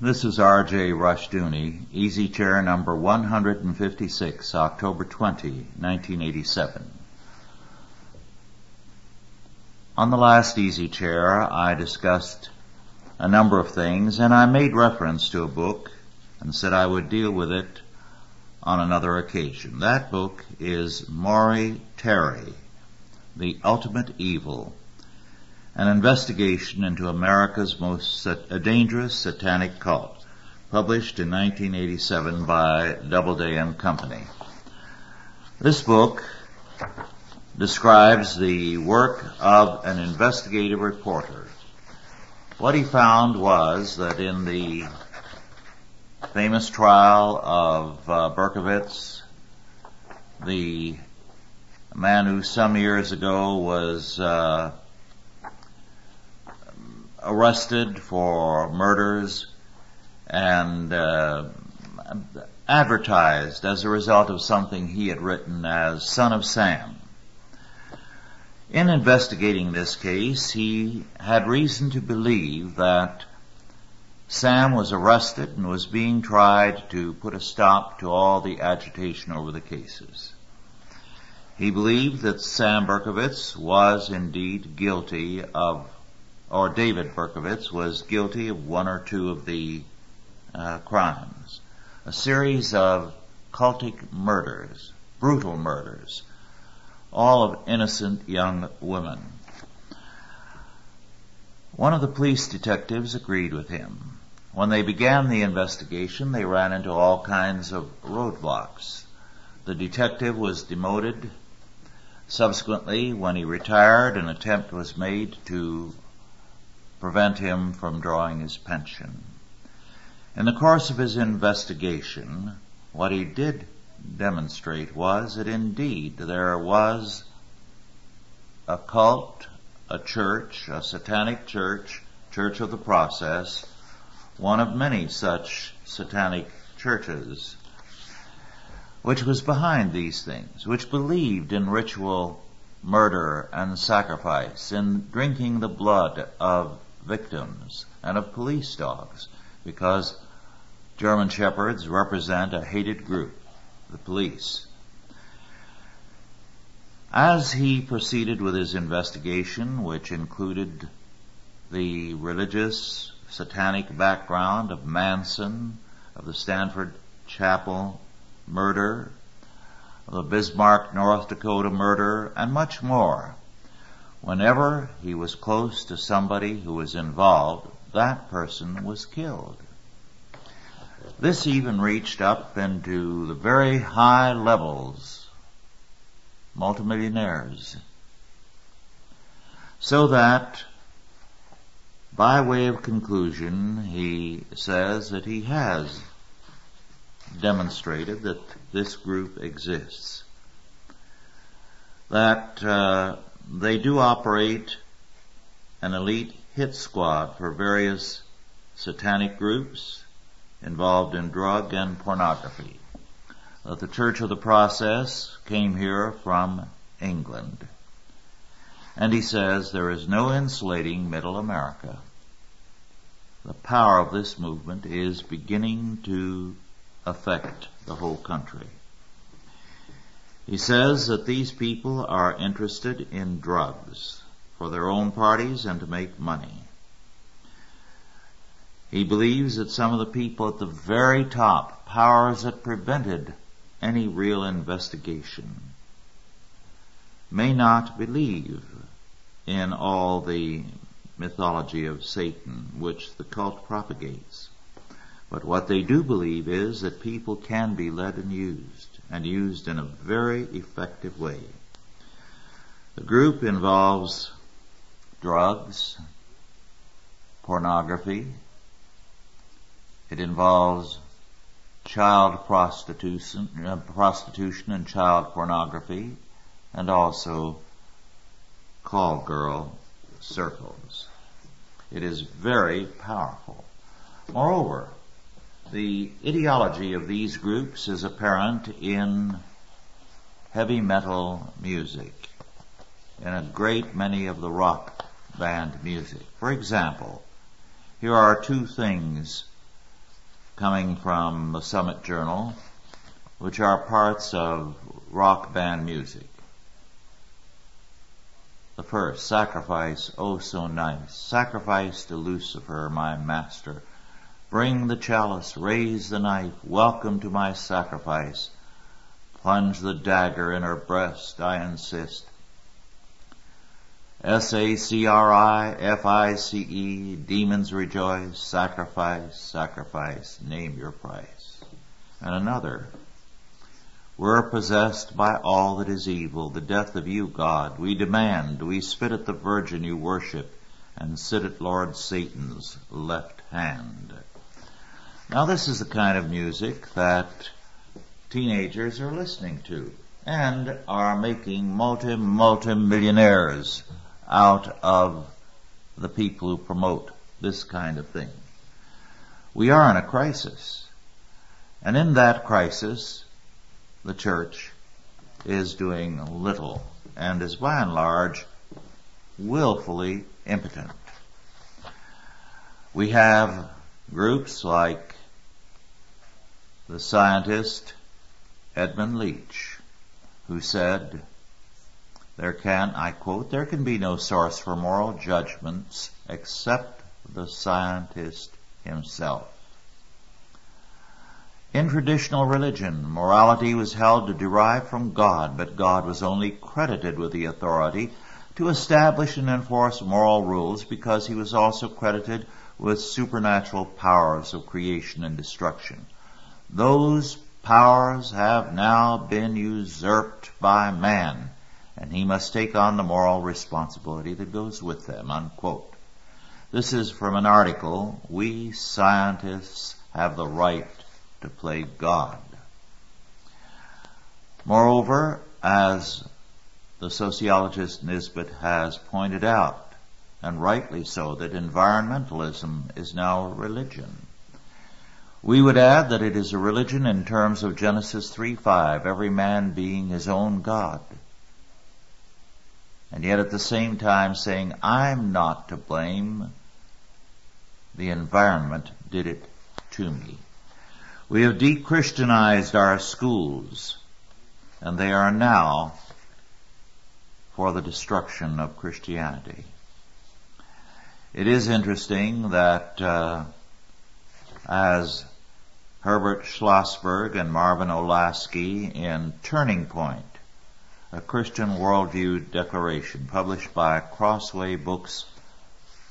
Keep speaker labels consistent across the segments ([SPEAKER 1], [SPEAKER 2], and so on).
[SPEAKER 1] This is R.J. Rushdoony, Easy Chair number 156, October 20, 1987. On the last Easy Chair, I discussed a number of things and I made reference to a book and said I would deal with it on another occasion. That book is Maury Terry, The Ultimate Evil an investigation into America's most sat- dangerous satanic cult, published in 1987 by Doubleday and Company. This book describes the work of an investigative reporter. What he found was that in the famous trial of uh, Berkowitz, the man who some years ago was uh, arrested for murders and uh, advertised as a result of something he had written as Son of Sam. In investigating this case, he had reason to believe that Sam was arrested and was being tried to put a stop to all the agitation over the cases. He believed that Sam Berkowitz was indeed guilty of or David Berkowitz was guilty of one or two of the uh, crimes. A series of cultic murders, brutal murders, all of innocent young women. One of the police detectives agreed with him. When they began the investigation, they ran into all kinds of roadblocks. The detective was demoted. Subsequently, when he retired, an attempt was made to prevent him from drawing his pension. In the course of his investigation, what he did demonstrate was that indeed there was a cult, a church, a satanic church, Church of the Process, one of many such satanic churches, which was behind these things, which believed in ritual murder and sacrifice, in drinking the blood of victims and of police dogs because German Shepherds represent a hated group, the police. As he proceeded with his investigation, which included the religious satanic background of Manson, of the Stanford Chapel murder, the Bismarck, North Dakota murder, and much more, Whenever he was close to somebody who was involved, that person was killed. This even reached up into the very high levels, multimillionaires. So that, by way of conclusion, he says that he has demonstrated that this group exists. That uh, they do operate an elite hit squad for various satanic groups involved in drug and pornography. Uh, the Church of the Process came here from England. And he says there is no insulating middle America. The power of this movement is beginning to affect the whole country. He says that these people are interested in drugs for their own parties and to make money. He believes that some of the people at the very top, powers that prevented any real investigation, may not believe in all the mythology of Satan which the cult propagates. But what they do believe is that people can be led and used and used in a very effective way. The group involves drugs, pornography, it involves child prostitution, uh, prostitution and child pornography, and also call girl circles. It is very powerful. Moreover, the ideology of these groups is apparent in heavy metal music, in a great many of the rock band music. For example, here are two things coming from the Summit Journal, which are parts of rock band music. The first, sacrifice, oh so nice, sacrifice to Lucifer, my master. Bring the chalice, raise the knife, welcome to my sacrifice. Plunge the dagger in her breast, I insist. S-A-C-R-I-F-I-C-E, demons rejoice, sacrifice, sacrifice, name your price. And another, we're possessed by all that is evil, the death of you, God. We demand, we spit at the virgin you worship, and sit at Lord Satan's left hand. Now this is the kind of music that teenagers are listening to and are making multi, multi millionaires out of the people who promote this kind of thing. We are in a crisis. And in that crisis, the church is doing little and is by and large willfully impotent. We have groups like the scientist Edmund Leach, who said there can, I quote, there can be no source for moral judgments except the scientist himself. In traditional religion, morality was held to derive from God, but God was only credited with the authority to establish and enforce moral rules because he was also credited with supernatural powers of creation and destruction. Those powers have now been usurped by man and he must take on the moral responsibility that goes with them, unquote. This is from an article, We Scientists Have the Right to Play God. Moreover, as the sociologist Nisbet has pointed out, and rightly so, that environmentalism is now a religion. We would add that it is a religion in terms of Genesis 3:5, every man being his own God and yet at the same time saying, I'm not to blame. The environment did it to me. We have de-Christianized our schools, and they are now for the destruction of Christianity. It is interesting that uh, as Herbert Schlossberg and Marvin Olasky in Turning Point a Christian Worldview Declaration published by Crossway Books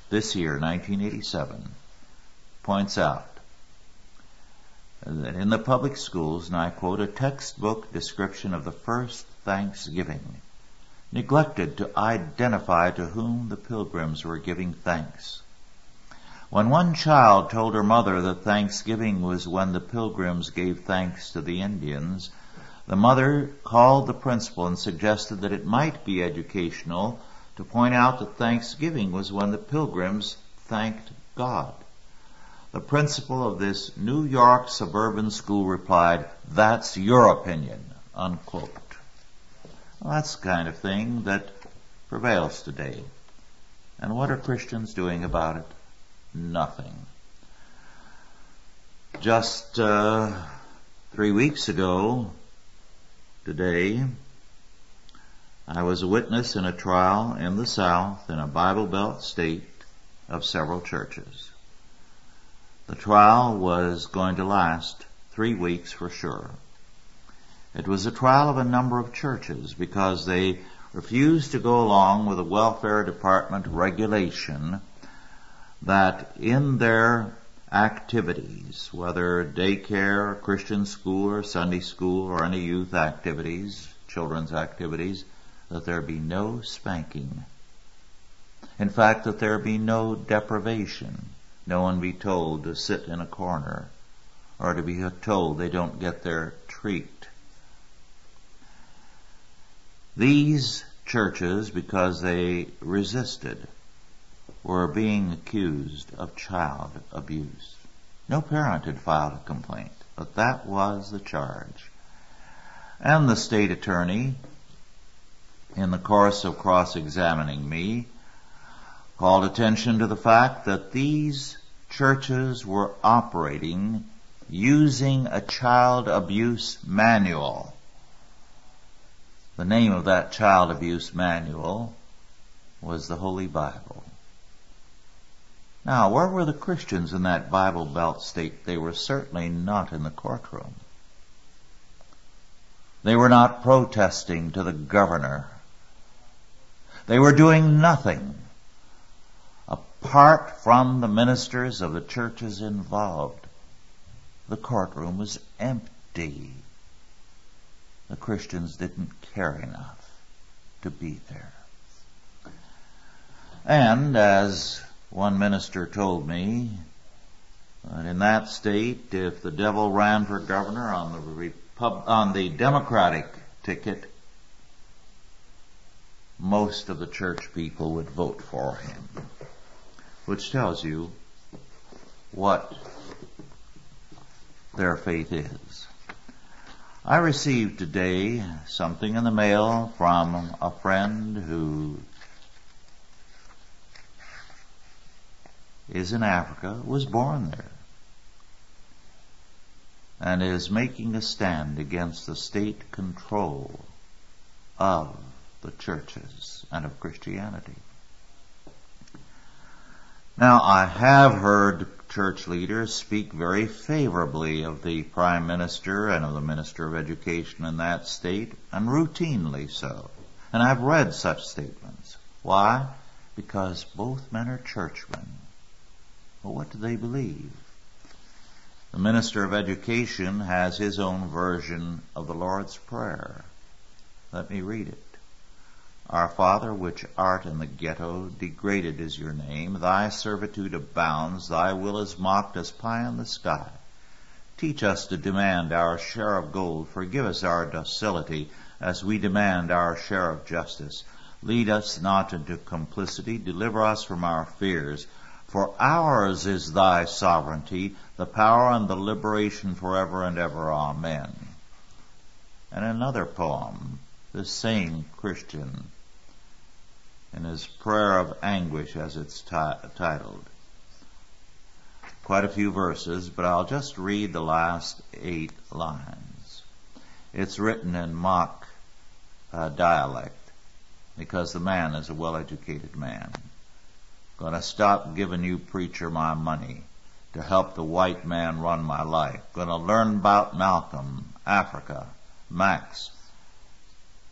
[SPEAKER 1] this year, 1987, points out that in the public schools, and I quote, a textbook description of the first Thanksgiving neglected to identify to whom the pilgrims were giving thanks. When one child told her mother that Thanksgiving was when the pilgrims gave thanks to the Indians, the mother called the principal and suggested that it might be educational to point out that Thanksgiving was when the pilgrims thanked God. The principal of this New York suburban school replied, that's your opinion, unquote. Well, that's the kind of thing that prevails today. And what are Christians doing about it? Nothing. Just uh, three weeks ago, today. I was a witness in a trial in the South in a Bible Belt state of several churches. The trial was going to last three weeks for sure. It was a trial of a number of churches because they refused to go along with a welfare department regulation that in their activities, whether daycare, Christian school, or Sunday school, or any youth activities, children's activities, that there be no spanking. In fact, that there be no deprivation. No one be told to sit in a corner or to be told they don't get their treat. These churches, because they resisted, were being accused of child abuse. No parent had filed a complaint, but that was the charge. And the state attorney, in the course of cross-examining me, called attention to the fact that these churches were operating using a child abuse manual. The name of that child abuse manual was the Holy Bible. Now, where were the Christians in that Bible Belt state? They were certainly not in the courtroom. They were not protesting to the governor. They were doing nothing apart from the ministers of the churches involved. The courtroom was empty. The Christians didn't care enough to be there. And as one minister told me, that in that state, if the devil ran for governor on the Repub- on the Democratic ticket, most of the church people would vote for him, which tells you what their faith is. I received today something in the mail from a friend who is in Africa, was born there, and is making a stand against the state control of the churches and of Christianity. Now, I have heard church leaders speak very favorably of the Prime Minister and of the Minister of Education in that state, and routinely so. And I've read such statements. Why? Because both men are churchmen. But what do they believe? The Minister of Education has his own version of the Lord's Prayer. Let me read it. Our Father which art in the ghetto, degraded is your name. Thy servitude abounds, thy will is mocked as pie in the sky. Teach us to demand our share of gold. Forgive us our docility as we demand our share of justice. Lead us not into complicity. Deliver us from our fears. For ours is thy sovereignty, the power and the liberation forever and ever. Amen. And another poem, the same Christian, in his prayer of anguish as it's t- titled. Quite a few verses, but I'll just read the last eight lines. It's written in mock uh, dialect because the man is a well-educated man. Gonna stop giving you preacher my money to help the white man run my life. Gonna learn about Malcolm, Africa, Max,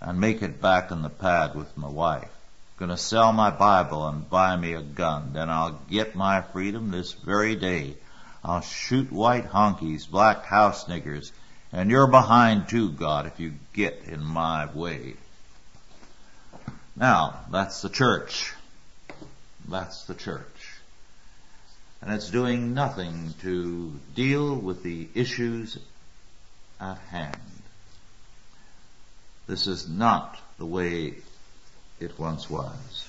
[SPEAKER 1] and make it back in the pad with my wife. Gonna sell my Bible and buy me a gun. Then I'll get my freedom this very day. I'll shoot white honkies, black house niggers, and you're behind too, God, if you get in my way. Now, that's the church. That's the church. And it's doing nothing to deal with the issues at hand. This is not the way it once was.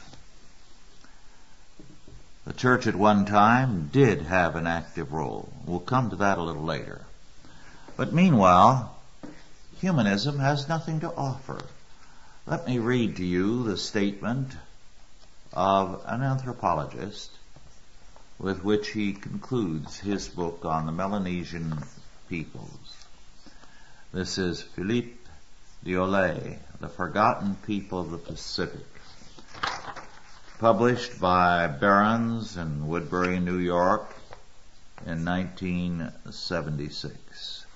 [SPEAKER 1] The church at one time did have an active role. We'll come to that a little later. But meanwhile, humanism has nothing to offer. Let me read to you the statement of an anthropologist with which he concludes his book on the Melanesian peoples. This is Philippe Diolé, The Forgotten People of the Pacific, published by Barron's in Woodbury, New York in 1976.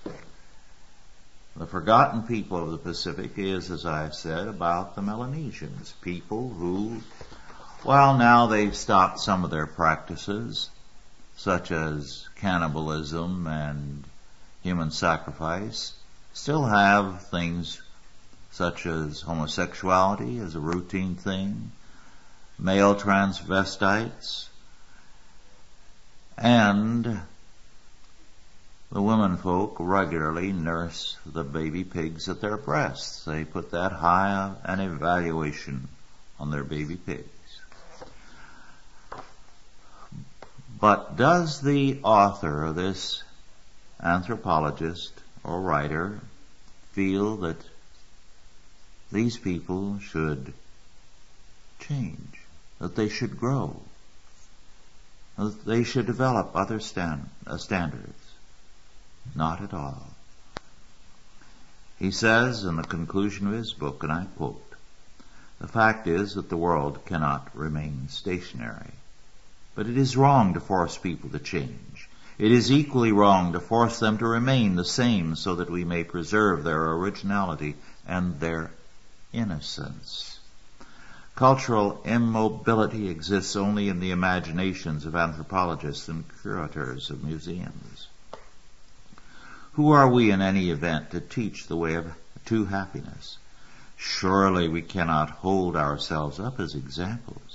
[SPEAKER 1] The Forgotten People of the Pacific is, as I have said, about the Melanesians, people who well, now they've stopped some of their practices, such as cannibalism and human sacrifice, still have things such as homosexuality as a routine thing, male transvestites, and the women folk regularly nurse the baby pigs at their breasts. They put that high an evaluation on their baby pigs. But does the author this anthropologist or writer feel that these people should change, that they should grow, that they should develop other stand, uh, standards? Not at all. He says in the conclusion of his book, and I quote, the fact is that the world cannot remain stationary. But it is wrong to force people to change. It is equally wrong to force them to remain the same so that we may preserve their originality and their innocence. Cultural immobility exists only in the imaginations of anthropologists and curators of museums. Who are we in any event to teach the way of, to happiness? Surely we cannot hold ourselves up as examples.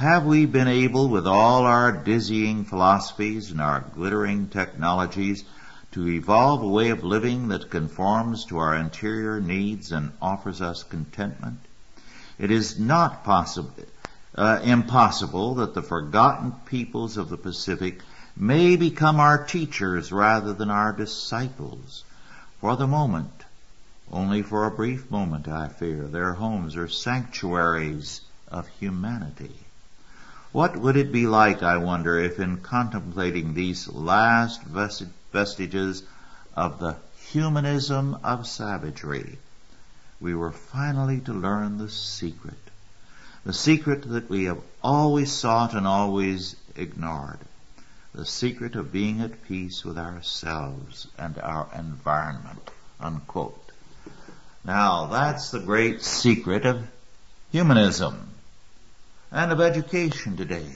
[SPEAKER 1] Have we been able, with all our dizzying philosophies and our glittering technologies, to evolve a way of living that conforms to our interior needs and offers us contentment? It is not possible, uh, impossible that the forgotten peoples of the Pacific may become our teachers rather than our disciples. For the moment, only for a brief moment, I fear. Their homes are sanctuaries of humanity. What would it be like, I wonder, if in contemplating these last vestiges of the humanism of savagery, we were finally to learn the secret. The secret that we have always sought and always ignored. The secret of being at peace with ourselves and our environment. Unquote. Now, that's the great secret of humanism and of education today.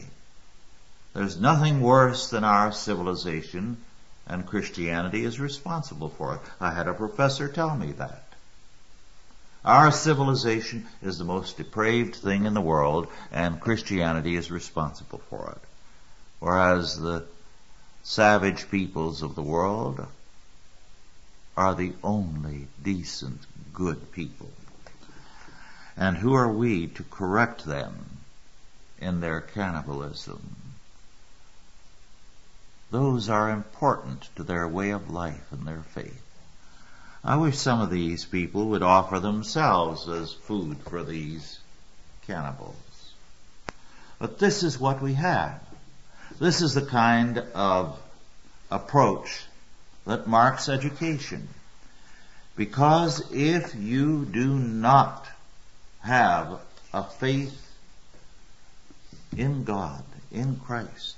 [SPEAKER 1] There's nothing worse than our civilization, and Christianity is responsible for it. I had a professor tell me that. Our civilization is the most depraved thing in the world, and Christianity is responsible for it. Whereas the savage peoples of the world are the only decent, good people. And who are we to correct them in their cannibalism? Those are important to their way of life and their faith. I wish some of these people would offer themselves as food for these cannibals. But this is what we have. This is the kind of approach that marks education. Because if you do not have a faith in God, in Christ,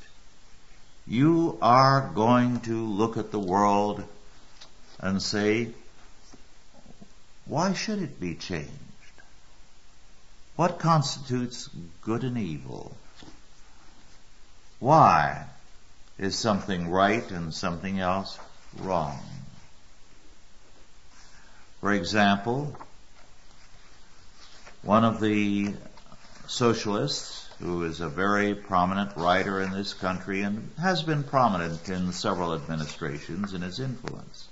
[SPEAKER 1] you are going to look at the world and say, why should it be changed? What constitutes good and evil? Why is something right and something else wrong? For example, one of the socialists who is a very prominent writer in this country and has been prominent in several administrations in his influence,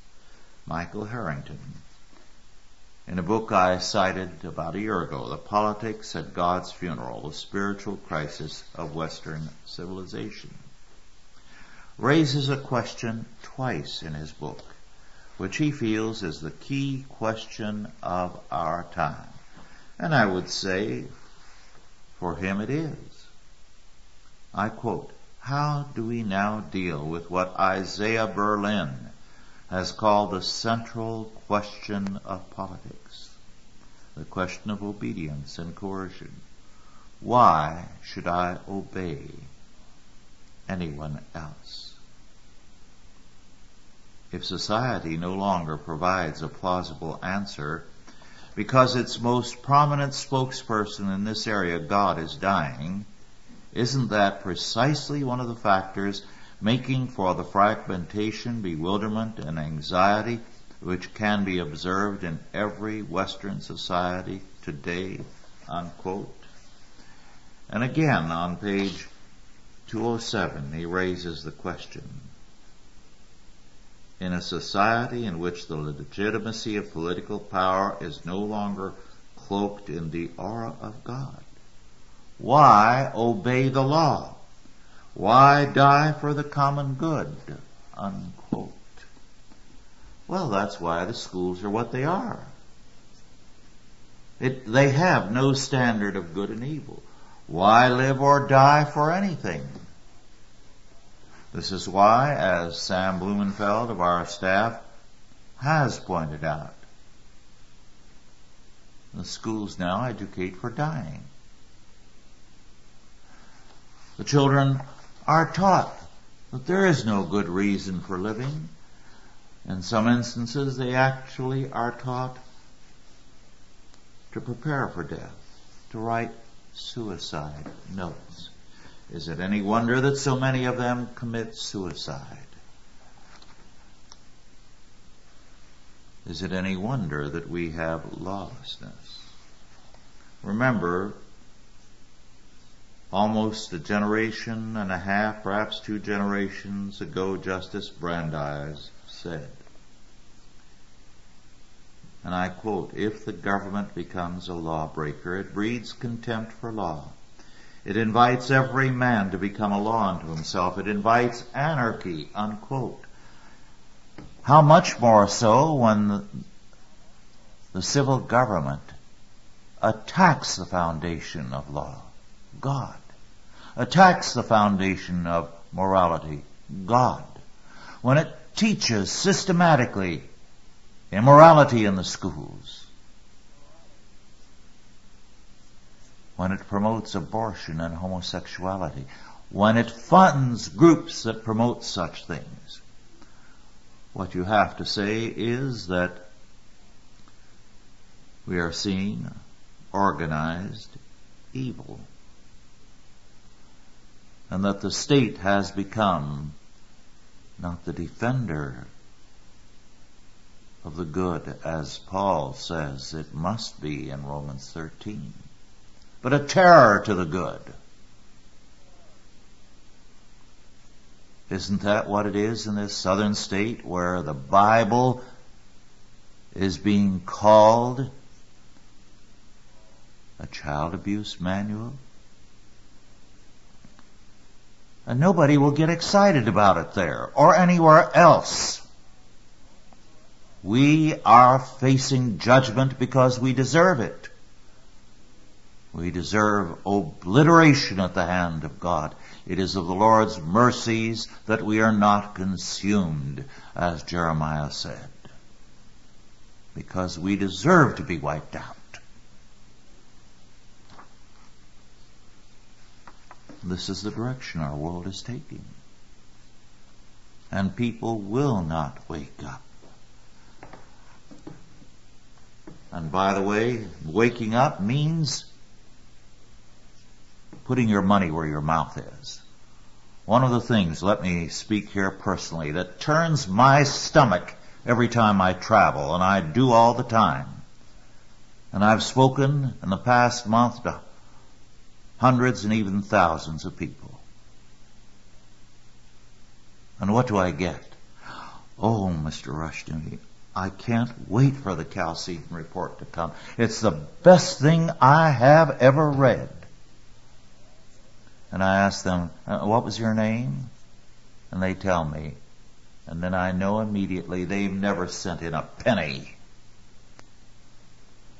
[SPEAKER 1] Michael Harrington. In a book I cited about a year ago, The Politics at God's Funeral, the Spiritual Crisis of Western Civilization, raises a question twice in his book which he feels is the key question of our time. And I would say, for him it is. I quote, how do we now deal with what Isaiah Berlin has called the central question of politics? The question of obedience and coercion. Why should I obey anyone else? if society no longer provides a plausible answer because its most prominent spokesperson in this area, God, is dying, isn't that precisely one of the factors making for the fragmentation, bewilderment, and anxiety which can be observed in every Western society today? Unquote. And again on page 207 he raises the question, in a society in which the legitimacy of political power is no longer cloaked in the aura of God? Why obey the law? Why die for the common good? Unquote. Well, that's why the schools are what they are. It, they have no standard of good and evil. Why live or die for anything? This is why, as Sam Blumenfeld of our staff has pointed out, the schools now educate for dying. The children are taught that there is no good reason for living. In some instances, they actually are taught to prepare for death, to write suicide notes. Is it any wonder that so many of them commit suicide? Is it any wonder that we have lawlessness? Remember, almost a generation and a half, perhaps two generations ago, Justice Brandeis said, and I quote, if the government becomes a lawbreaker, it breeds contempt for law. It invites every man to become a law unto himself. It invites anarchy, unquote. How much more so when the, the civil government attacks the foundation of law, God, attacks the foundation of morality, God, when it teaches systematically immorality in the schools, when it promotes abortion and homosexuality, when it funds groups that promote such things. What you have to say is that we are seeing organized evil. And that the state has become not the defender of the good, as Paul says it must be in Romans 13, but a terror to the good. Isn't that what it is in this southern state where the Bible is being called a child abuse manual? And nobody will get excited about it there or anywhere else. We are facing judgment because we deserve it. We deserve obliteration at the hand of God. It is of the Lord's mercies that we are not consumed, as Jeremiah said, because we deserve to be wiped out. This is the direction our world is taking. And people will not wake up. And by the way, waking up means putting your money where your mouth is. One of the things, let me speak here personally, that turns my stomach every time I travel, and I do all the time. And I've spoken in the past month to hundreds and even thousands of people. And what do I get? Oh, Mr. Rushdoony, I can't wait for the Chalcedon report to come. It's the best thing I have ever read. And I ask them, uh, what was your name? And they tell me. And then I know immediately they've never sent in a penny.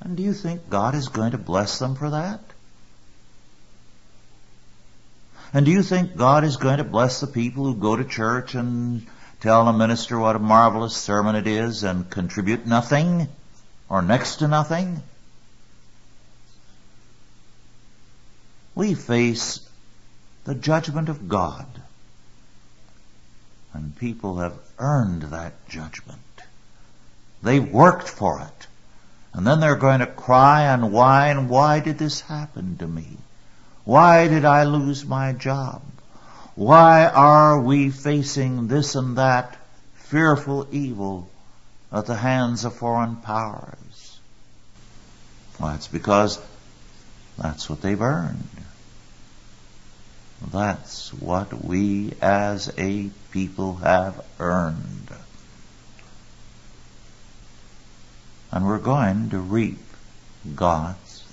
[SPEAKER 1] And do you think God is going to bless them for that? And do you think God is going to bless the people who go to church and tell a minister what a marvelous sermon it is and contribute nothing or next to nothing? We face the judgment of God. And people have earned that judgment. They've worked for it. And then they're going to cry and whine, why did this happen to me? Why did I lose my job? Why are we facing this and that fearful evil at the hands of foreign powers? Well, it's because that's what they've earned. That's what we as a people have earned. And we're going to reap God's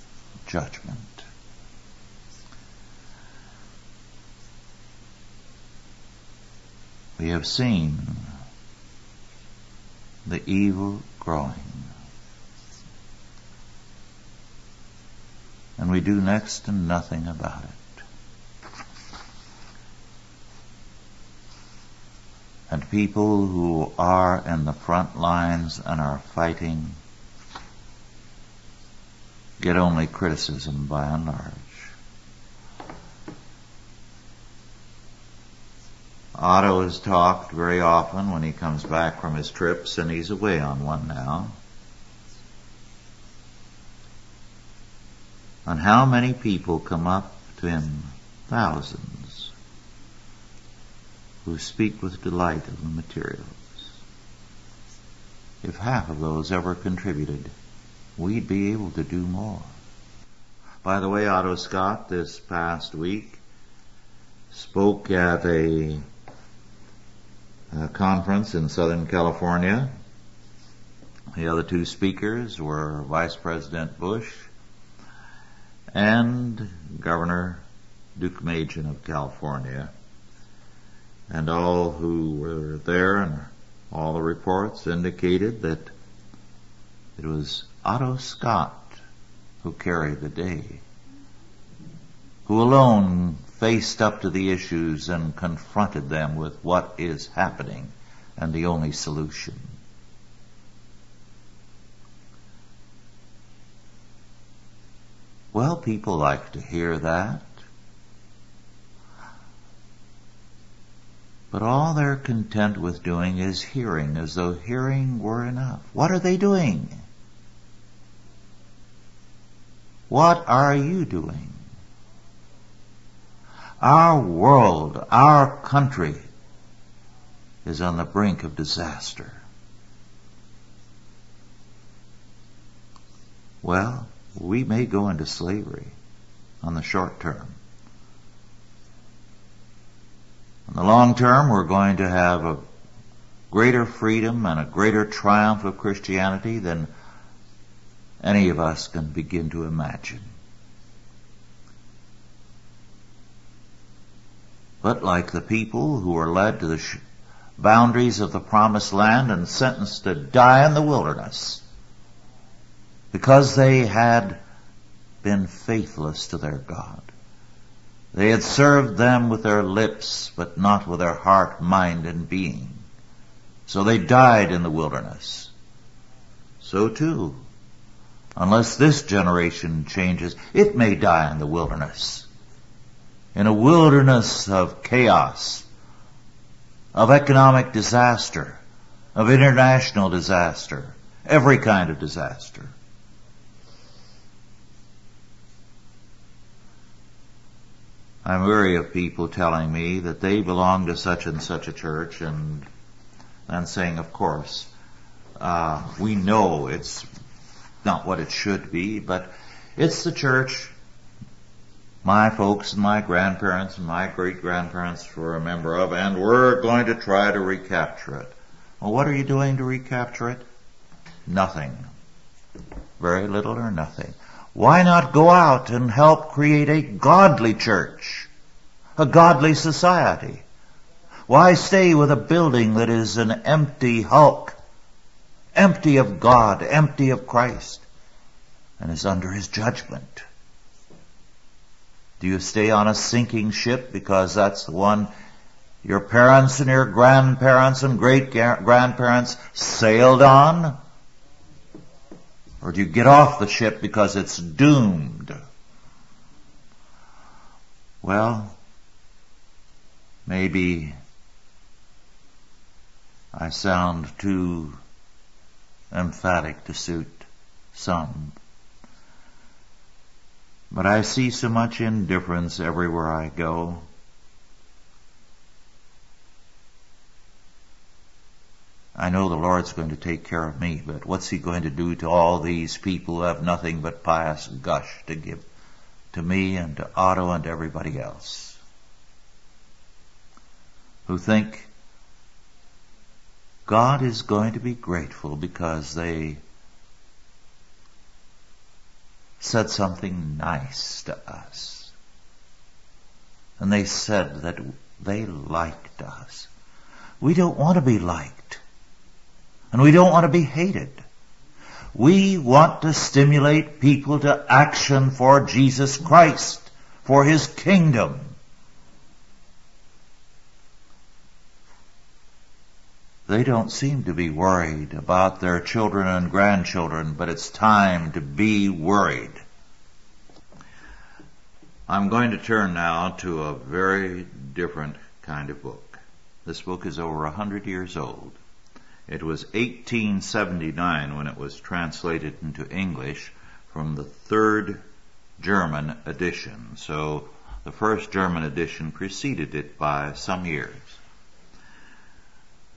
[SPEAKER 1] judgment. we have seen the evil growing. And we do next to nothing about it. And people who are in the front lines and are fighting get only criticism by and large. Otto has talked very often when he comes back from his trips, and he's away on one now, on how many people come up to him, thousands, who speak with delight of the materials. If half of those ever contributed, we'd be able to do more. By the way, Otto Scott this past week spoke at a, a conference in Southern California. The other two speakers were Vice President Bush and Governor Duke Deukmejian of California. And all who were there and all the reports indicated that it was Otto Scott who carried the day, who alone faced up to the issues and confronted them with what is happening and the only solution. Well, people like to hear that. But all they're content with doing is hearing as though hearing were enough. What are they doing? What are you doing? Our world, our country is on the brink of disaster. Well, we may go into slavery on the short term. In the long term, we're going to have a greater freedom and a greater triumph of Christianity than any of us can begin to imagine. But like the people who were led to the sh- boundaries of the promised land and sentenced to die in the wilderness, because they had been faithless to their God. They had served them with their lips, but not with their heart, mind, and being. So they died in the wilderness. So too, unless this generation changes, it may die in the wilderness. In a wilderness of chaos, of economic disaster, of international disaster, every kind of disaster. I'm weary of people telling me that they belong to such and such a church and and saying, of course, uh, we know it's not what it should be, but it's the church my folks and my grandparents and my great grandparents were a member of, and we're going to try to recapture it. Well, what are you doing to recapture it? Nothing. Very little or nothing. Why not go out and help create a godly church? A godly society? Why stay with a building that is an empty hulk? Empty of God, empty of Christ, and is under His judgment. Do you stay on a sinking ship because that's the one your parents and your grandparents and great grandparents sailed on? Or do you get off the ship because it's doomed? Well, maybe I sound too emphatic to suit some. But I see so much indifference everywhere I go. I know the Lord's going to take care of me, but what's He going to do to all these people who have nothing but pious gush to give to me and to Otto and everybody else? Who think God is going to be grateful because they said something nice to us. And they said that they liked us. We don't want to be liked. And we don't want to be hated. We want to stimulate people to action for Jesus Christ, for His kingdom. They don't seem to be worried about their children and grandchildren, but it's time to be worried. I'm going to turn now to a very different kind of book. This book is over a hundred years old. It was 1879 when it was translated into English from the third German edition. So the first German edition preceded it by some years.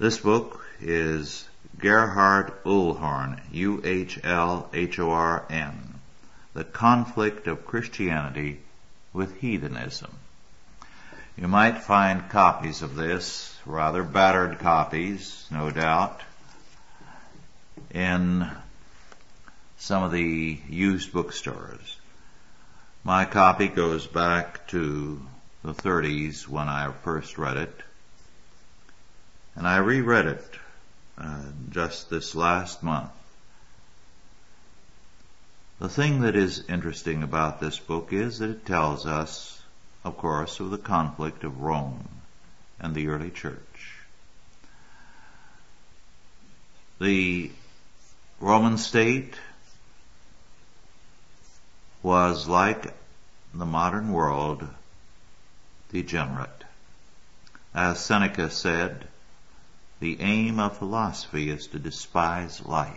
[SPEAKER 1] This book is Gerhard Uhlhorn, U-H-L-H-O-R-N, The Conflict of Christianity with Heathenism. You might find copies of this, rather battered copies, no doubt, in some of the used bookstores. My copy goes back to the 30s when I first read it. And I reread it uh, just this last month. The thing that is interesting about this book is that it tells us, of course, of the conflict of Rome and the early church. The Roman state was like the modern world degenerate. As Seneca said, the aim of philosophy is to despise life.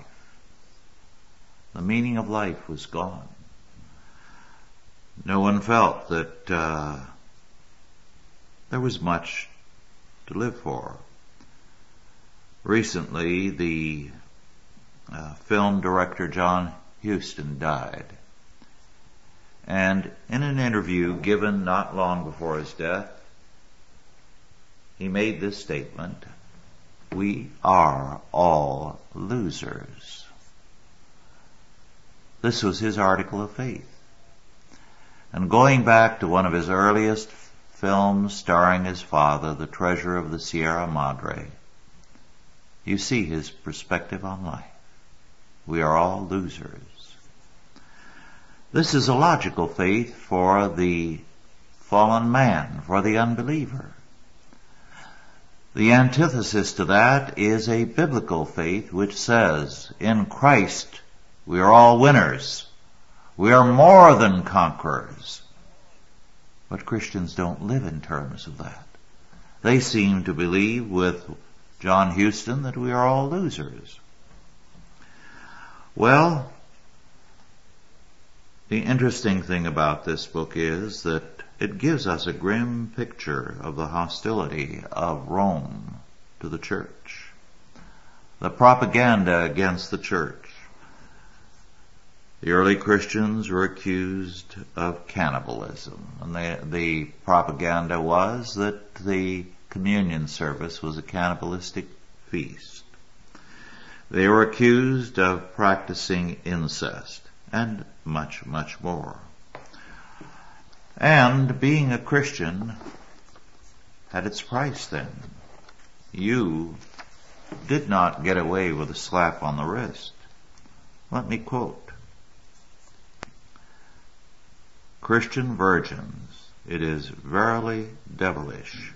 [SPEAKER 1] The meaning of life was gone. No one felt that uh, there was much to live for. Recently, the uh, film director John Huston died. And in an interview given not long before his death, he made this statement we are all losers. This was his article of faith. And going back to one of his earliest films starring his father, The Treasure of the Sierra Madre, you see his perspective on life. We are all losers. This is a logical faith for the fallen man, for the unbeliever. The antithesis to that is a biblical faith which says, in Christ we are all winners. We are more than conquerors. But Christians don't live in terms of that. They seem to believe with John Huston that we are all losers. Well, the interesting thing about this book is that it gives us a grim picture of the hostility of Rome to the church. The propaganda against the church. The early Christians were accused of cannibalism, and the, the propaganda was that the communion service was a cannibalistic feast. They were accused of practicing incest, and much, much more. And being a Christian had its price then. You did not get away with a slap on the wrist. Let me quote. Christian virgins, it is verily devilish,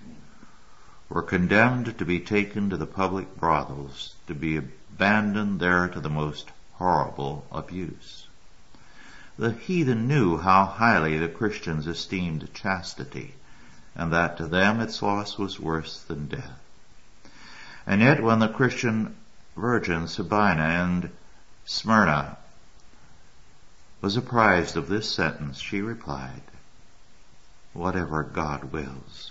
[SPEAKER 1] were condemned to be taken to the public brothels, to be abandoned there to the most horrible abuse. The heathen knew how highly the Christians esteemed chastity, and that to them its loss was worse than death. And yet when the Christian virgin Sabina and Smyrna was apprised of this sentence, she replied, whatever God wills.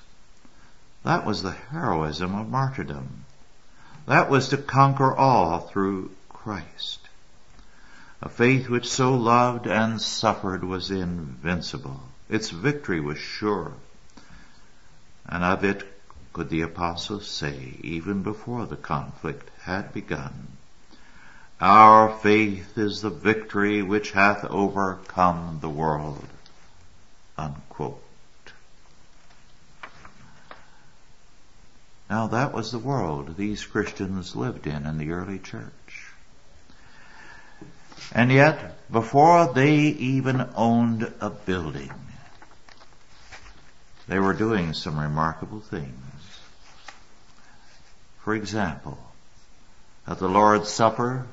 [SPEAKER 1] That was the heroism of martyrdom. That was to conquer all through Christ. A faith which so loved and suffered was invincible. Its victory was sure. And of it could the apostles say, even before the conflict had begun, Our faith is the victory which hath overcome the world. Unquote. Now that was the world these Christians lived in in the early church. And yet, before they even owned a building, they were doing some remarkable things. For example, At the Lord's Supper,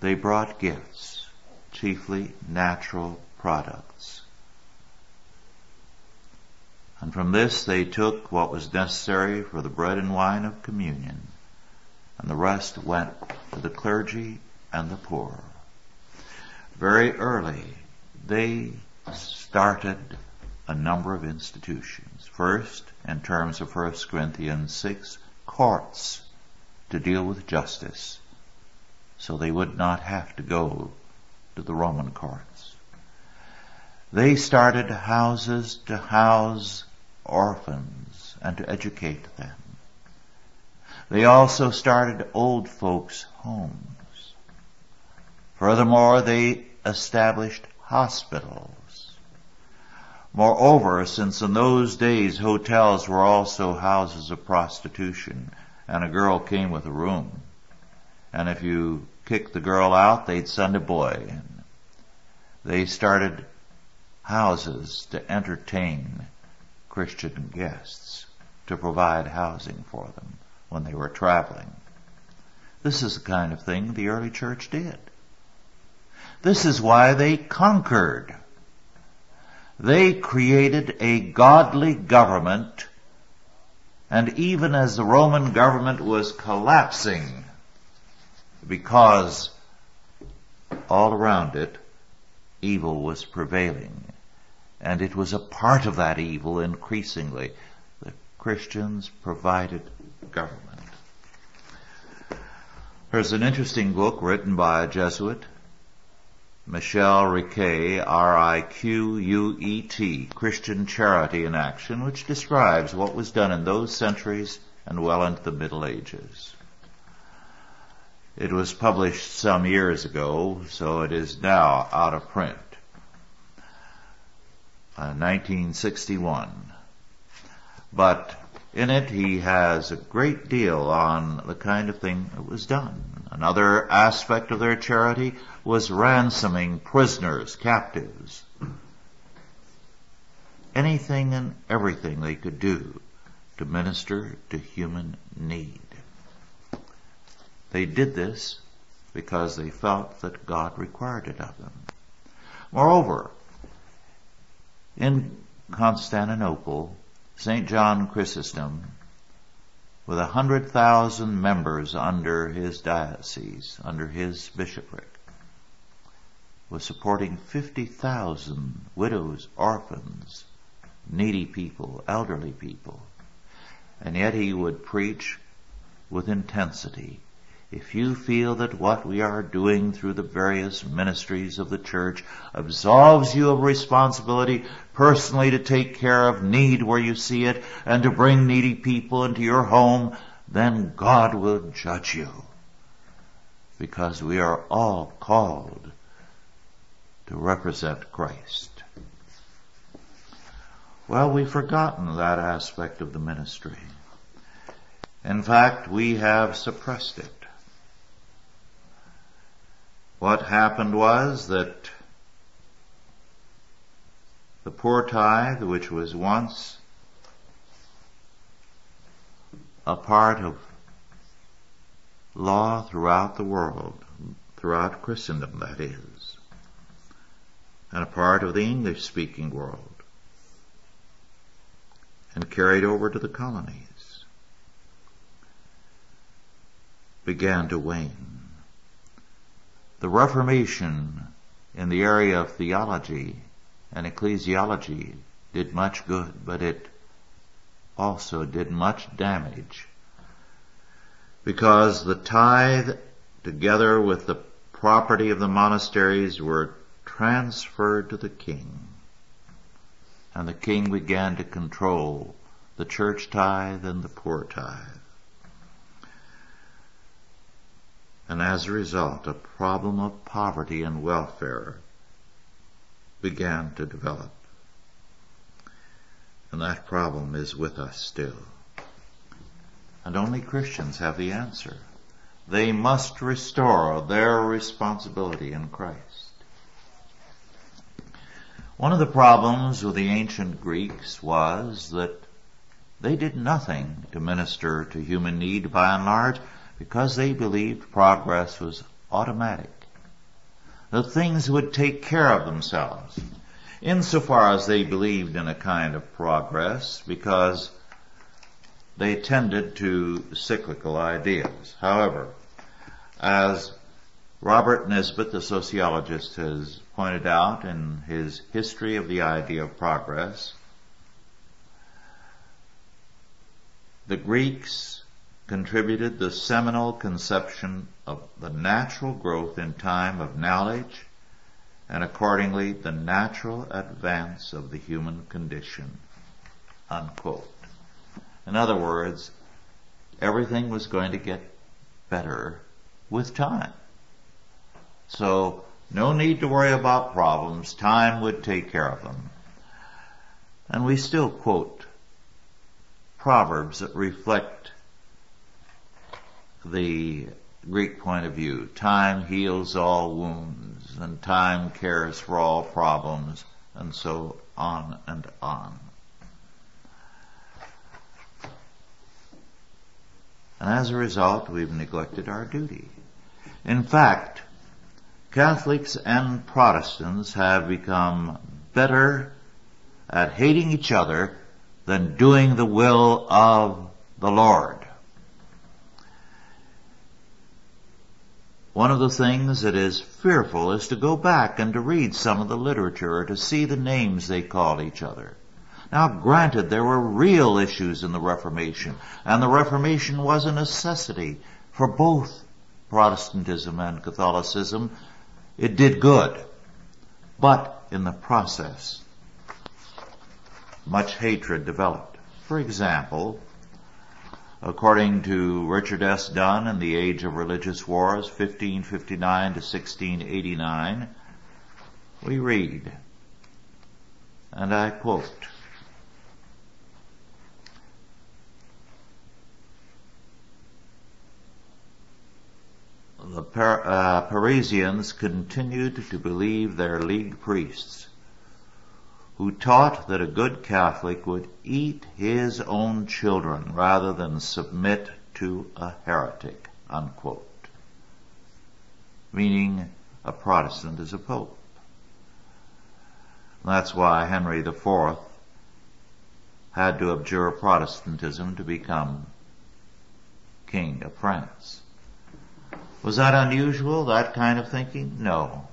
[SPEAKER 1] they brought gifts, chiefly natural products. And from this they took what was necessary for the bread and wine of communion, and the rest went to the clergy and the poor. Very early, they started a number of institutions. First, in terms of 1 Corinthians 6, courts to deal with justice so they would not have to go to the Roman courts. They started houses to house orphans and to educate them. They also started old folks' homes. Furthermore, they established hospitals. Moreover, since in those days hotels were also houses of prostitution, and a girl came with a room, and if you kicked the girl out, they'd send a boy in. They started houses to entertain Christian guests, to provide housing for them when they were traveling. This is the kind of thing the early church did. This is why they conquered. They created a godly government and even as the Roman government was collapsing, because all around it evil was prevailing. And it was a part of that evil increasingly. The Christians provided government. There's an interesting book written by a Jesuit, Michel Riquet, R-I-Q-U-E-T, Christian Charity in Action, which describes what was done in those centuries and well into the Middle Ages. It was published some years ago, so it is now out of print. Uh, 1961. But in it he has a great deal on the kind of thing that was done. Another aspect of their charity was ransoming prisoners, captives. Anything and everything they could do to minister to human need. They did this because they felt that God required it of them. Moreover, in Constantinople, St. John Chrysostom, with a hundred thousand members under his diocese, under his bishopric, was supporting 50,000 widows, orphans, needy people, elderly people. And yet he would preach with intensity if you feel that what we are doing through the various ministries of the church absolves you of responsibility personally to take care of need where you see it and to bring needy people into your home, then God will judge you. Because we are all called to represent Christ. Well, we've forgotten that aspect of the ministry. In fact, we have suppressed it. What happened was that the poor tithe, which was once a part of law throughout the world, throughout Christendom that is, and a part of the English speaking world, and carried over to the colonies, began to wane. The Reformation in the area of theology and ecclesiology did much good, but it also did much damage because the tithe together with the property of the monasteries were transferred to the king and the king began to control the church tithe and the poor tithe. And as a result, a problem of poverty and welfare began to develop. And that problem is with us still. And only Christians have the answer. They must restore their responsibility in Christ. One of the problems with the ancient Greeks was that They did nothing to minister to human need by and large because they believed progress was automatic. That things would take care of themselves insofar as they believed in a kind of progress because they tended to cyclical ideas. However, as Robert Nisbet, the sociologist, has pointed out in his History of the Idea of Progress, the Greeks contributed the seminal conception of the natural growth in time of knowledge and accordingly the natural advance of the human condition. Unquote. In other words, everything was going to get better with time. So no need to worry about problems. Time would take care of them. And we still quote proverbs that reflect the Greek point of view. Time heals all wounds and time cares for all problems and so on and on. And as a result, we've neglected our duty. In fact, Catholics and Protestants have become better at hating each other than doing the will of the Lord. One of the things that is fearful is to go back and to read some of the literature or to see the names they called each other. Now granted, there were real issues in the Reformation, and the Reformation was a necessity for both Protestantism and Catholicism it did good. But in the process, much hatred developed. For example, according to Richard S. Dunn in The Age of Religious Wars, 1559 to 1689, we read, and I quote, the Par- uh, Parisians continued to believe their league priests, who taught that a good Catholic would eat his own children rather than submit to a heretic, unquote. Meaning a Protestant is a pope. That's why Henry IV had to abjure Protestantism to become King of France. Was that unusual, that kind of thinking? No.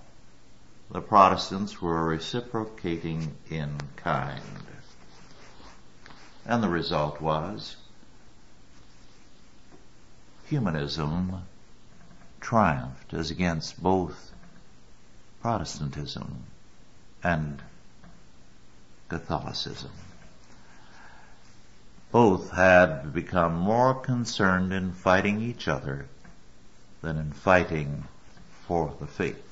[SPEAKER 1] The Protestants were reciprocating in kind. And the result was humanism triumphed as against both Protestantism and Catholicism. Both had become more concerned in fighting each other than in fighting for the faith.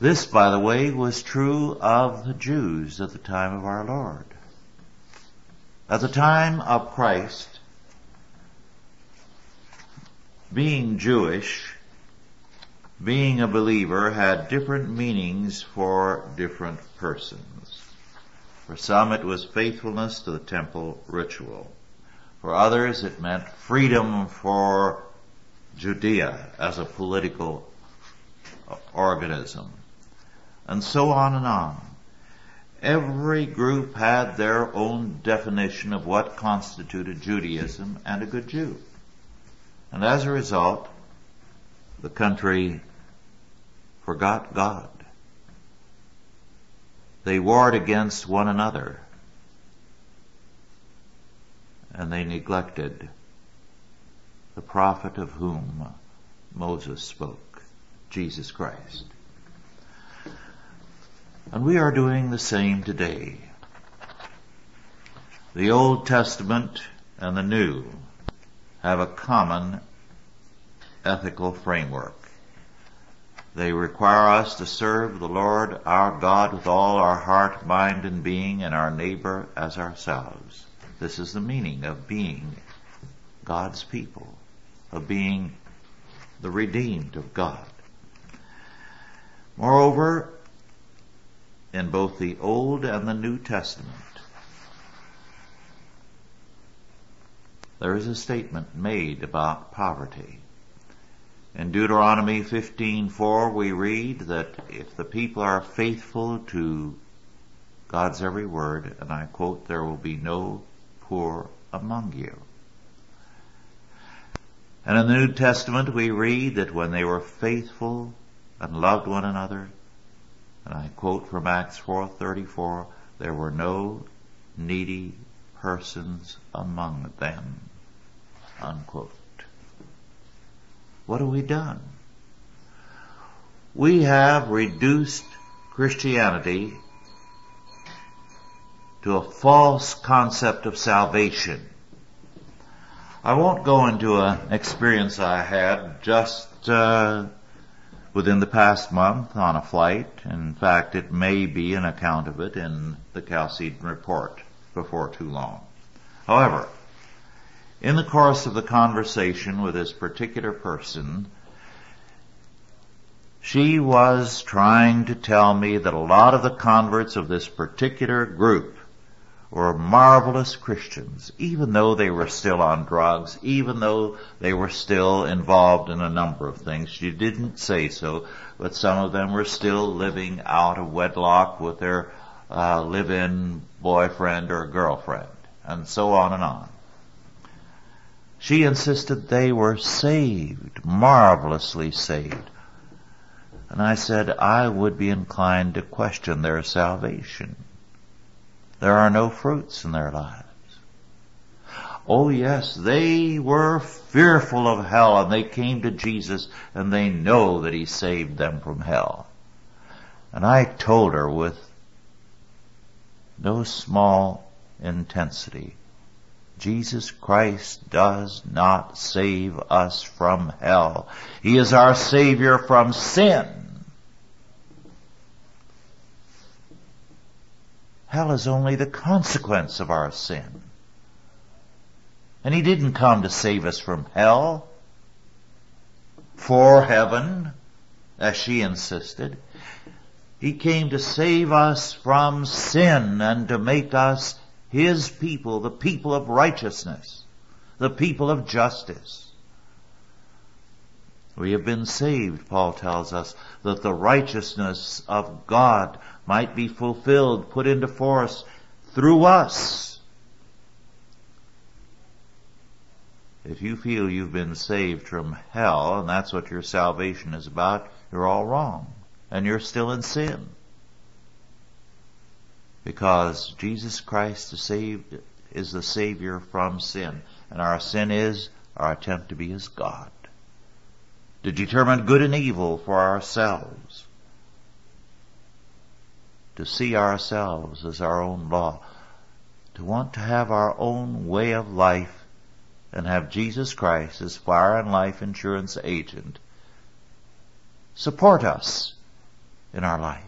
[SPEAKER 1] This, by the way, was true of the Jews at the time of our Lord. At the time of Christ, being Jewish, being a believer had different meanings for different persons. For some it was faithfulness to the temple ritual. For others it meant freedom for Judea as a political organism, and so on and on. Every group had their own definition of what constituted Judaism and a good Jew. And as a result, the country forgot God. They warred against one another and they neglected the prophet of whom Moses spoke, Jesus Christ. And we are doing the same today. The Old Testament and the New have a common ethical framework. They require us to serve the Lord our God with all our heart, mind, and being, and our neighbor as ourselves. This is the meaning of being God's people of being the redeemed of God. Moreover, in both the Old and the New Testament, there is a statement made about poverty. In Deuteronomy 15:4 we read that if the people are faithful to God's every word, and I quote, there will be no poor among you. And in the New Testament we read that when they were faithful and loved one another, and I quote from Acts 4:34, there were no needy persons among them. Unquote. What have we done? We have reduced Christianity to a false concept of salvation. I won't go into an experience I had just uh, within the past month on a flight. In fact, it may be an account of it in the Chalcedon report before too long. However, in the course of the conversation with this particular person, she was trying to tell me that a lot of the converts of this particular group were marvelous Christians, even though they were still on drugs, even though they were still involved in a number of things. She didn't say so, but some of them were still living out of wedlock with their uh, live-in boyfriend or girlfriend, and so on and on. She insisted they were saved, marvelously saved. And I said I would be inclined to question their salvation. There are no fruits in their lives. Oh yes, they were fearful of hell and they came to Jesus and they know that He saved them from hell. And I told her with no small intensity, Jesus Christ does not save us from hell. He is our Savior from sin. Hell is only the consequence of our sin. And He didn't come to save us from hell, for heaven, as she insisted. He came to save us from sin and to make us his people, the people of righteousness, the people of justice. We have been saved, Paul tells us, that the righteousness of God might be fulfilled, put into force through us. If you feel you've been saved from hell, and that's what your salvation is about, you're all wrong. And you're still in sin because Jesus Christ is, saved, is the Savior from sin. And our sin is our attempt to be as God. To determine good and evil for ourselves. To see ourselves as our own law. To want to have our own way of life and have Jesus Christ as fire and life insurance agent support us in our life.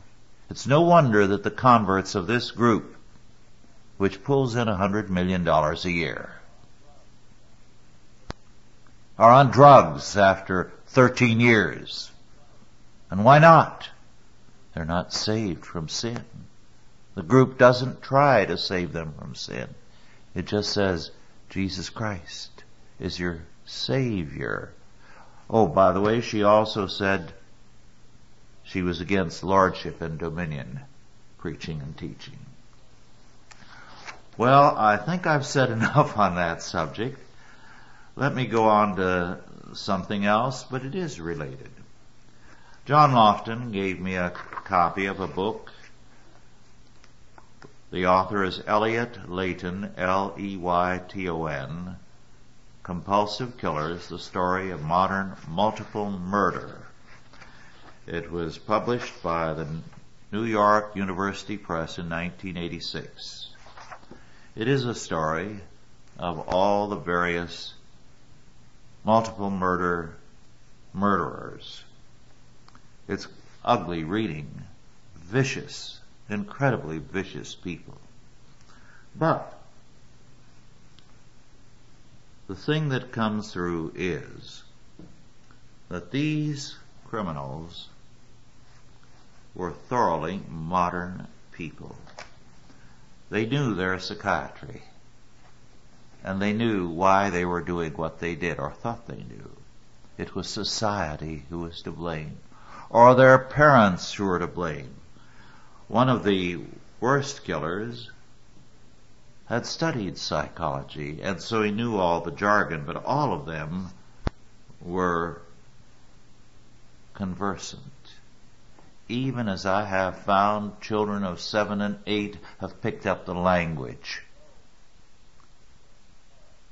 [SPEAKER 1] It's no wonder that the converts of this group, which pulls in a hundred million dollars a year, are on drugs after 13 years. And why not? They're not saved from sin. The group doesn't try to save them from sin. It just says, Jesus Christ is your Savior. Oh, by the way, she also said, she was against lordship and dominion, preaching and teaching. Well, I think I've said enough on that subject. Let me go on to something else, but it is related. John Lofton gave me a copy of a book. The author is Elliot Leyton, L-E-Y-T-O-N, Compulsive Killers, the Story of Modern Multiple Murder. It was published by the New York University Press in 1986. It is a story of all the various multiple murder murderers. It's ugly reading, vicious, incredibly vicious people. But the thing that comes through is that these criminals were thoroughly modern people. They knew their psychiatry. and they knew why they were doing what they did, or thought they knew. It was society who was to blame, or their parents who were to blame. One of the worst killers had studied psychology, and so he knew all the jargon, but all of them were conversant. Even as I have found children of seven and eight have picked up the language.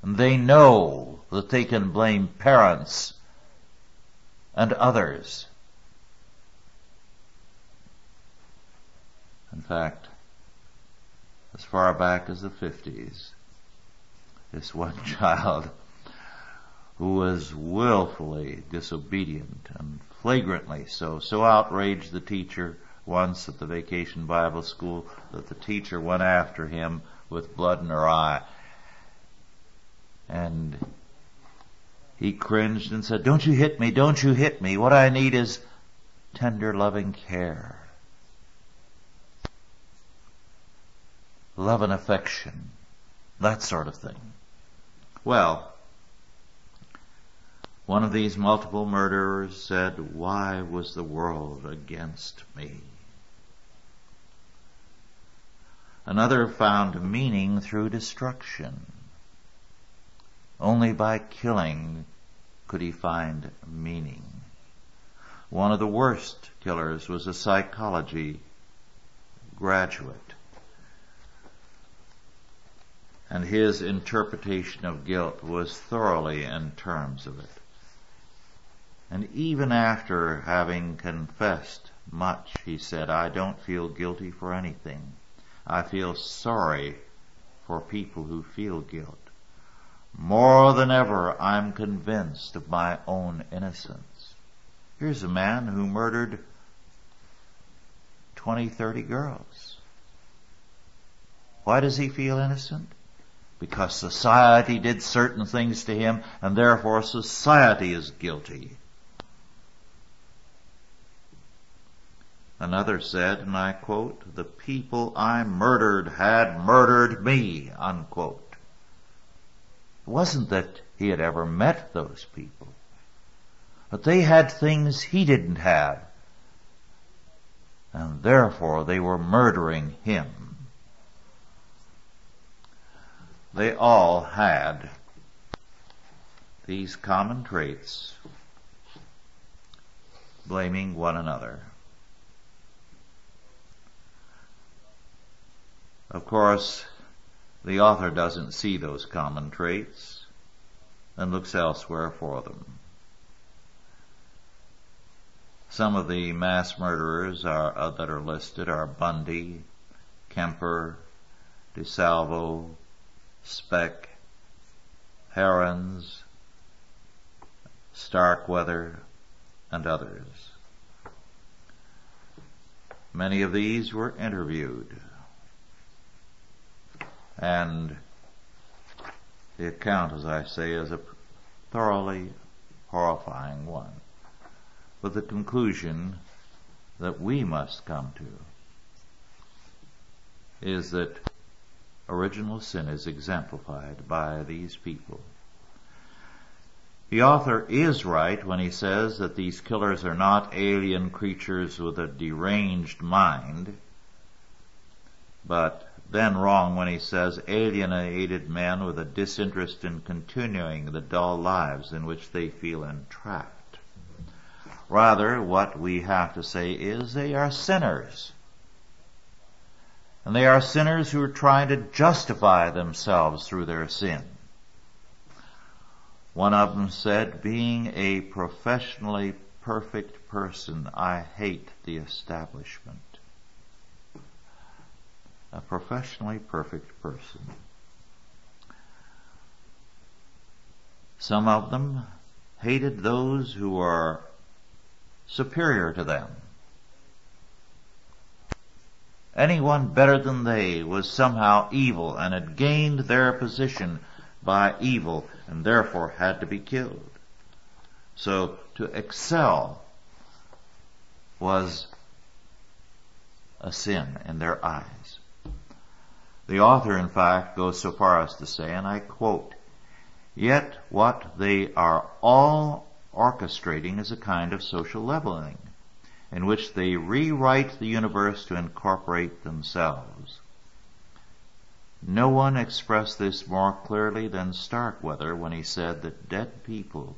[SPEAKER 1] And they know that they can blame parents and others. In fact, as far back as the 50s, this one child who was willfully disobedient and flagrantly so, so outraged the teacher once at the vacation Bible school that the teacher went after him with blood in her eye. And he cringed and said, don't you hit me, don't you hit me. What I need is tender loving care. Love and affection. That sort of thing. Well, one of these multiple murderers said, why was the world against me? Another found meaning through destruction. Only by killing could he find meaning. One of the worst killers was a psychology graduate. And his interpretation of guilt was thoroughly in terms of it. And even after having confessed much, he said, I don't feel guilty for anything. I feel sorry for people who feel guilt. More than ever, I'm convinced of my own innocence. Here's a man who murdered 20, 30 girls. Why does he feel innocent? Because society did certain things to him and therefore society is guilty. Another said, and I quote, the people I murdered had murdered me, unquote. It wasn't that he had ever met those people, but they had things he didn't have, and therefore they were murdering him. They all had these common traits, blaming one another. Of course, the author doesn't see those common traits and looks elsewhere for them. Some of the mass murderers are, uh, that are listed are Bundy, Kemper, DeSalvo, Speck, Heirens, Starkweather, and others. Many of these were interviewed and the account, as I say, is a thoroughly horrifying one. But the conclusion that we must come to is that original sin is exemplified by these people. The author is right when he says that these killers are not alien creatures with a deranged mind, but then wrong when he says alienated men with a disinterest in continuing the dull lives in which they feel entrapped. Rather, what we have to say is they are sinners. And they are sinners who are trying to justify themselves through their sin. One of them said, being a professionally perfect person, I hate the establishment a professionally perfect person. Some of them hated those who were superior to them. Anyone better than they was somehow evil and had gained their position by evil and therefore had to be killed. So to excel was a sin in their eyes. The author, in fact, goes so far as to say, and I quote, Yet what they are all orchestrating is a kind of social leveling, in which they rewrite the universe to incorporate themselves. No one expressed this more clearly than Starkweather when he said that dead people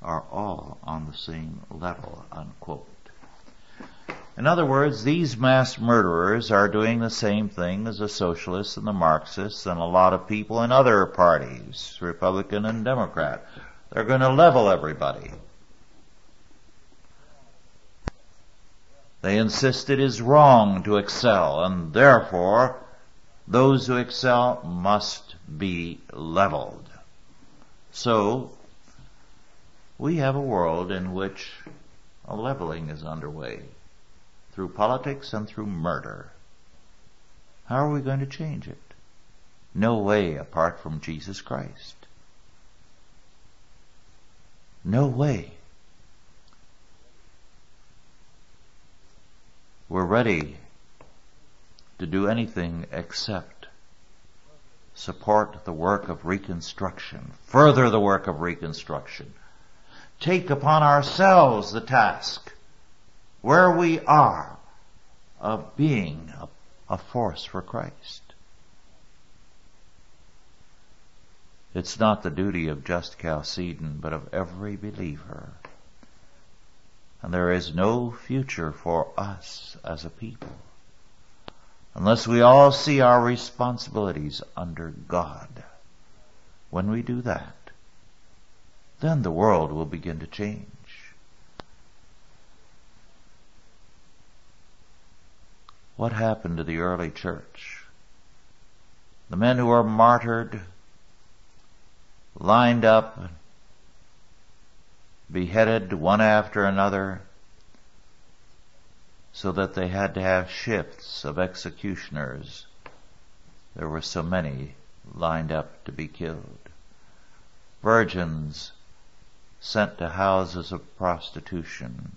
[SPEAKER 1] are all on the same level, unquote. In other words, these mass murderers are doing the same thing as the socialists and the Marxists and a lot of people in other parties, Republican and Democrat. They're going to level everybody. They insist it is wrong to excel and therefore those who excel must be leveled. So, we have a world in which a leveling is underway through politics and through murder. How are we going to change it? No way apart from Jesus Christ. No way. We're ready to do anything except support the work of reconstruction, further the work of reconstruction, take upon ourselves the task where we are of being a, a force for Christ. It's not the duty of just Chalcedon, but of every believer. And there is no future for us as a people unless we all see our responsibilities under God. When we do that, then the world will begin to change. What happened to the early church? The men who were martyred, lined up, beheaded one after another, so that they had to have shifts of executioners. There were so many lined up to be killed. Virgins sent to houses of prostitution.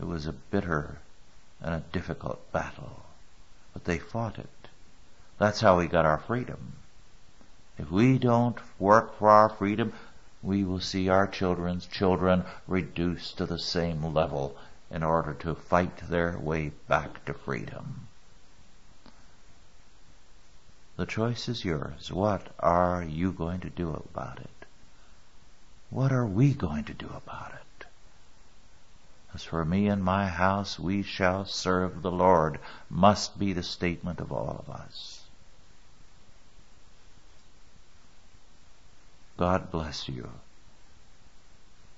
[SPEAKER 1] It was a bitter and a difficult battle, but they fought it. That's how we got our freedom. If we don't work for our freedom, we will see our children's children reduced to the same level in order to fight their way back to freedom. The choice is yours. What are you going to do about it? What are we going to do about it? As for me and my house, we shall serve the Lord, must be the statement of all of us. God bless you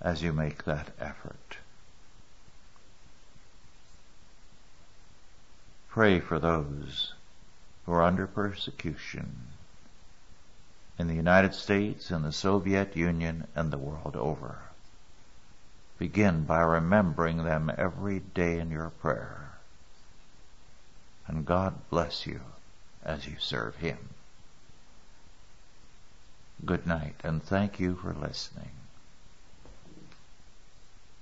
[SPEAKER 1] as you make that effort. Pray for those who are under persecution in the United States in the Soviet Union and the world over. Begin by remembering them every day in your prayer. And God bless you as you serve Him. Good night and thank you for listening.